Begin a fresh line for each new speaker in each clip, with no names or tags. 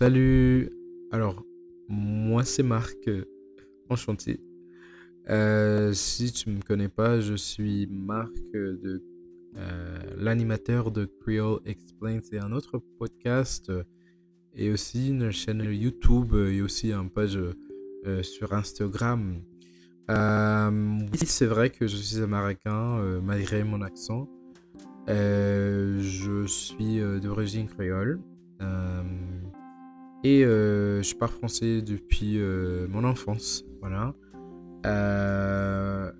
Salut. Alors, moi c'est Marc. Enchanté. Euh, si tu me connais pas, je suis Marc de euh, l'animateur de Creole Explain. C'est un autre podcast euh, et aussi une chaîne YouTube et aussi un page sur Instagram. C'est vrai que je suis américain malgré mon accent. Je suis d'origine créole. Et euh, je parle français depuis euh, mon enfance. Voilà. Euh,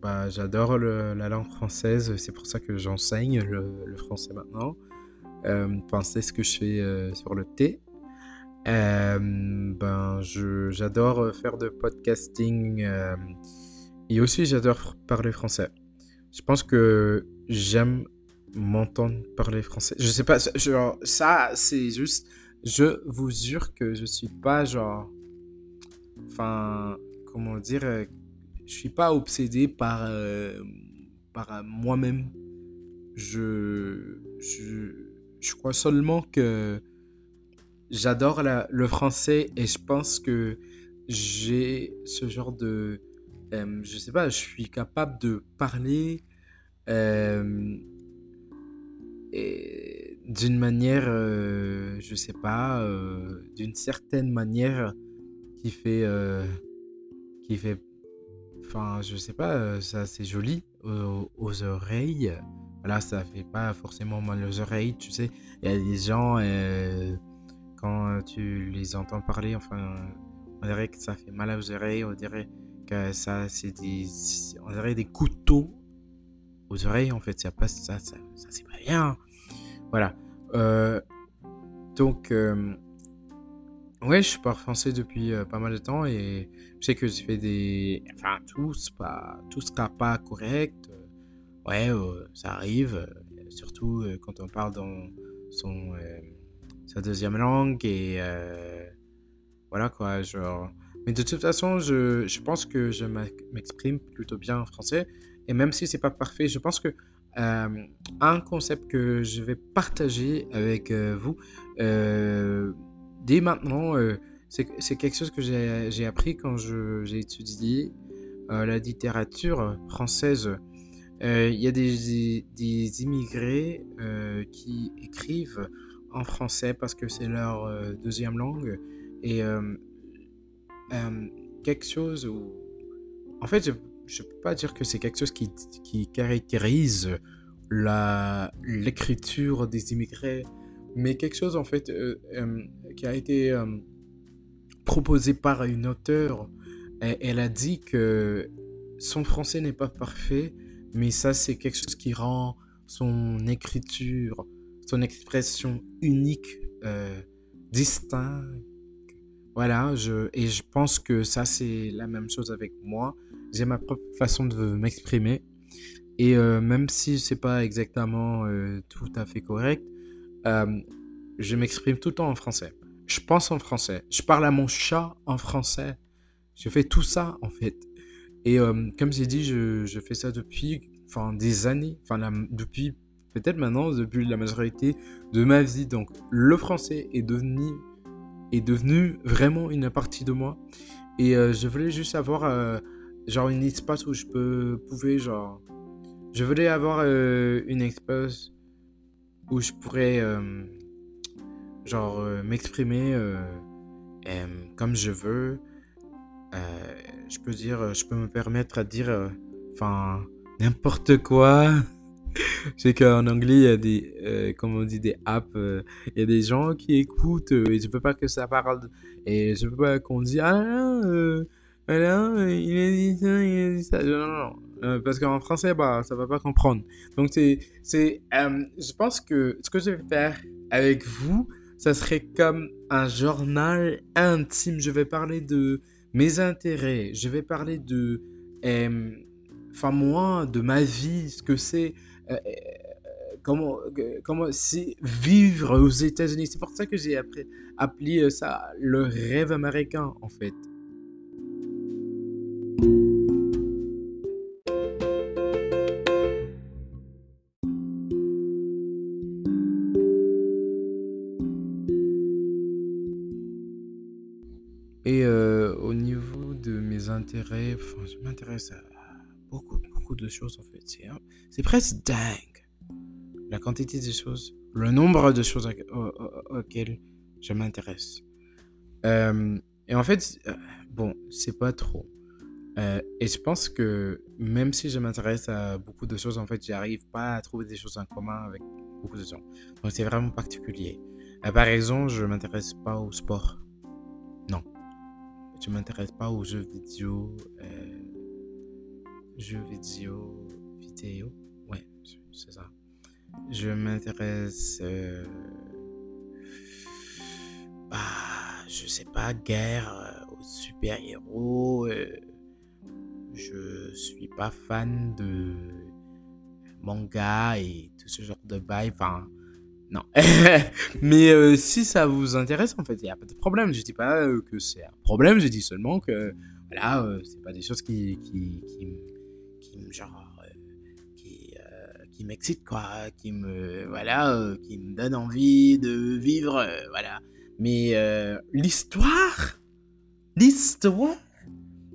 bah, j'adore la langue française. C'est pour ça que j'enseigne le, français maintenant. C'est ce que je fais sur le T. Euh, ben, j'adore faire de podcasting. et aussi, j'adore parler français. Je pense que j'aime m'entendre parler français. Je sais pas, genre, ça, c'est juste. Je vous jure que je suis pas genre. Enfin, comment dire. euh, Je suis pas obsédé par, euh, par euh, moi-même. Je, je. Je crois seulement que j'adore le français et je pense que j'ai ce genre de. euh, je sais pas, je suis capable de parler. et d'une manière, euh, je sais pas, euh, d'une certaine manière qui fait, euh, qui fait, enfin, je sais pas, euh, ça c'est joli aux, oreilles. Voilà, ça fait pas forcément mal aux oreilles, tu sais. Il y a des gens, quand tu les entends parler, enfin, on dirait que ça fait mal aux oreilles, on dirait que ça, c'est des, on dirait des couteaux aux oreilles, en fait. Ça passe, ça, ça, ça c'est pas bien. Voilà. Euh, donc, euh, ouais, je parle français depuis euh, pas mal de temps et je sais que je fais des. Enfin, tout, pas, tout sera pas correct. Ouais, ça arrive. surtout quand on parle dans son, sa deuxième langue et. voilà quoi, genre. Mais de toute façon, je, je pense que je m'ex- m'exprime plutôt bien en français. Et même si c'est pas parfait, je pense que euh, un concept que je vais partager avec euh, vous euh, dès maintenant, c'est quelque chose que j'ai appris quand j'ai étudié la littérature française. Il y a des, des immigrés euh, qui écrivent en français parce que c'est leur deuxième langue. Et quelque chose où... En fait, je ne peux pas dire que c'est quelque chose qui, qui caractérise la l'écriture des immigrés, mais quelque chose en fait euh, euh, qui a été euh, proposé par une auteure. Elle, elle a dit que son français n'est pas parfait, mais ça c'est quelque chose qui rend son écriture, son expression unique, distincte. Voilà, je, et je pense que ça c'est la même chose avec moi. J'ai ma propre façon de m'exprimer. Et euh, même si c'est pas exactement euh, tout à fait correct, euh, je m'exprime tout le temps en français. Je pense en français. Je parle à mon chat en français. Je fais tout ça en fait. Et comme j'ai dit, je, fais ça depuis enfin, des années. Enfin, depuis peut-être maintenant, depuis la majorité de ma vie. Donc, le français est devenu, est devenu vraiment une partie de moi. Et je voulais juste avoir euh, genre une espace où je peux, pouvais genre je voulais avoir euh, une espace où je pourrais euh, genre euh, m'exprimer comme je veux. Je peux dire, je peux me permettre à dire, enfin n'importe quoi. Sais qu'en anglais, il y a des, comme on dit, des apps, il y a des gens qui écoutent et je veux pas que ça parle. Et je veux pas qu'on dise, ah, voilà, euh, il a dit ça, il a dit ça. Non, non, non. Euh, parce qu'en français, bah, ça va pas comprendre. Donc, c'est, euh, je pense que ce que je vais faire avec vous, ça serait comme un journal intime. Je vais parler de mes intérêts. Je vais parler de, enfin, moi, de ma vie, ce que c'est, comment, comment vivre aux États-Unis. C'est pour ça que j'ai appelé ça le rêve américain, en fait. Et euh, au niveau de mes intérêts, je m'intéresse à beaucoup, beaucoup de choses en fait. Hein, c'est, presque dingue. La quantité de choses, le nombre de choses auxquelles je m'intéresse. Euh, et en fait, euh, bon, c'est pas trop. Euh, et je pense que même si je m'intéresse à beaucoup de choses, en fait, j'arrive pas à trouver des choses en commun avec beaucoup de gens. Donc c'est vraiment particulier. par exemple, je m'intéresse pas au sport. Non. Je m'intéresse pas aux jeux vidéo. jeux vidéo. Vidéo. Ouais, c'est ça. Je m'intéresse bah, je sais pas, guerre euh, aux super-héros. Euh, je suis pas fan de manga et tout ce genre de vibe. Enfin, non. Mais euh, si ça vous intéresse, en fait, il n'y a pas de problème. Je dis pas que c'est un problème, je dis seulement que, voilà, c'est pas des choses qui, qui, qui, genre, qui, qui m'excitent, quoi, qui me, voilà, qui me donnent envie de vivre, voilà. Mais euh, l'histoire? L'histoire?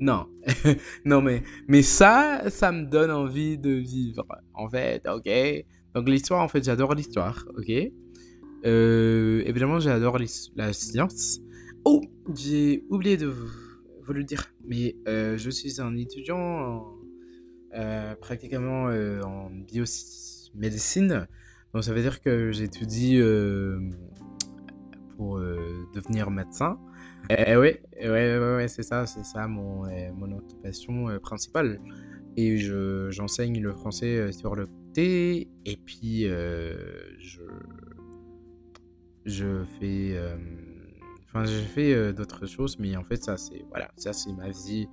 Non. non, mais, mais ça, ça me donne envie de vivre. En fait, ok Donc l'histoire, en fait, j'adore l'histoire, ok euh, Évidemment, j'adore la science. Oh, j'ai oublié de vous le dire. Mais euh, je suis un étudiant euh, pratiquement en biomédecine. Donc ça veut dire que j'étudie pour euh, devenir médecin. Et, oui, ouais, ouais, ouais, c'est ça, c'est ça mon, euh, mon occupation euh, principale. Et je, j'enseigne le français sur le côté, et puis je, je fais, enfin, d'autres choses, mais en fait, ça, c'est, voilà, ça, c'est ma vie.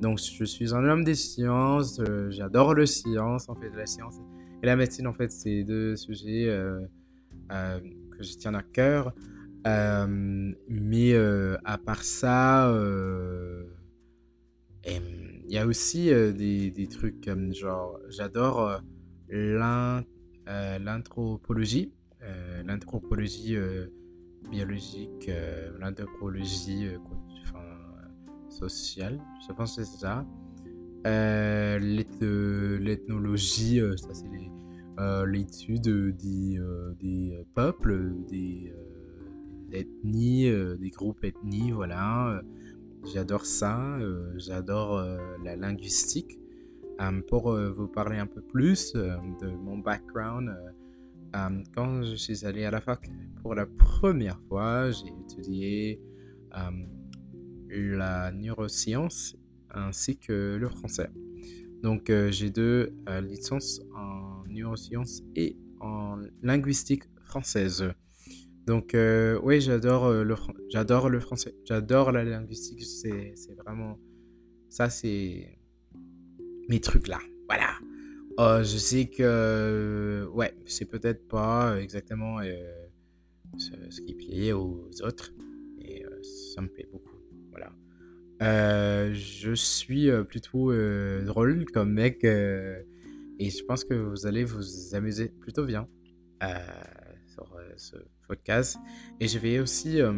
Donc, je suis un homme des sciences, j'adore le science, en fait, la science et la médecine, en fait, c'est deux sujets que je tiens à cœur. Euh, mais euh, à part ça, euh, il y a aussi des, des, trucs comme genre, j'adore l'anthropologie, l'anthropologie biologique, l'anthropologie sociale, je pense que c'est ça. L'ethnologie, ça c'est l'étude des, des peuples, des ethnies, euh, des groupes ethnies, voilà. J'adore ça, euh, j'adore euh, la linguistique. pour vous parler un peu plus de mon background, quand je suis allé à la fac pour la première fois, j'ai étudié la neuroscience ainsi que le français. Donc j'ai deux licences en neurosciences et en linguistique française. Donc, euh, oui, j'adore euh, le, j'adore le français. J'adore la linguistique. C'est, vraiment. Ça, c'est mes trucs là. Voilà. Euh, je sais que. ouais, c'est peut-être pas exactement ce, qui plaît aux autres. Et ça me plaît beaucoup. Voilà. je suis plutôt drôle comme mec. et je pense que vous allez vous amuser plutôt bien ce podcast. Et je vais aussi, euh,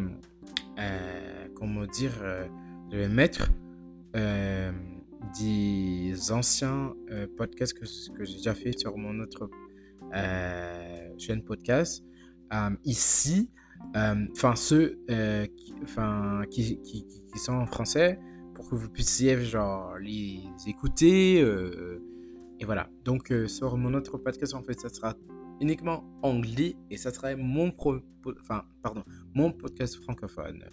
euh, comment dire, euh, je vais mettre des anciens podcasts que, que j'ai déjà fait sur mon autre chaîne podcast. ici, enfin ceux enfin qui, qui, qui, sont en français pour que vous puissiez genre les écouter et voilà donc sur mon autre podcast en fait ça sera uniquement anglais et ça serait mon, pro, enfin, pardon, mon podcast francophone.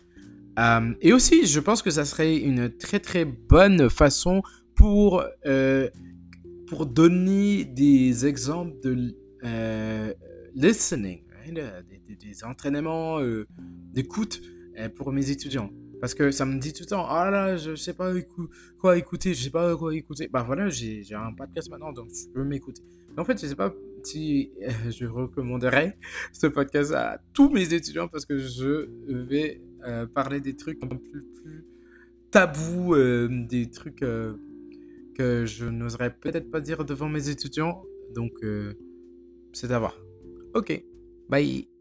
Euh, et aussi, je pense que ça serait une très très bonne façon pour, euh, pour donner des exemples de euh, listening, hein, des, entraînements d'écoute pour mes étudiants. Parce que ça me dit tout le temps, ah là, je sais pas quoi écouter, je sais pas quoi écouter. Bah voilà, j'ai un podcast maintenant, donc je peux m'écouter. En fait, je sais pas si je recommanderais ce podcast à tous mes étudiants parce que je vais euh, parler des trucs un peu plus, tabous, euh, des trucs euh, que je n'oserais peut-être pas dire devant mes étudiants. Donc, c'est à voir. Ok, bye.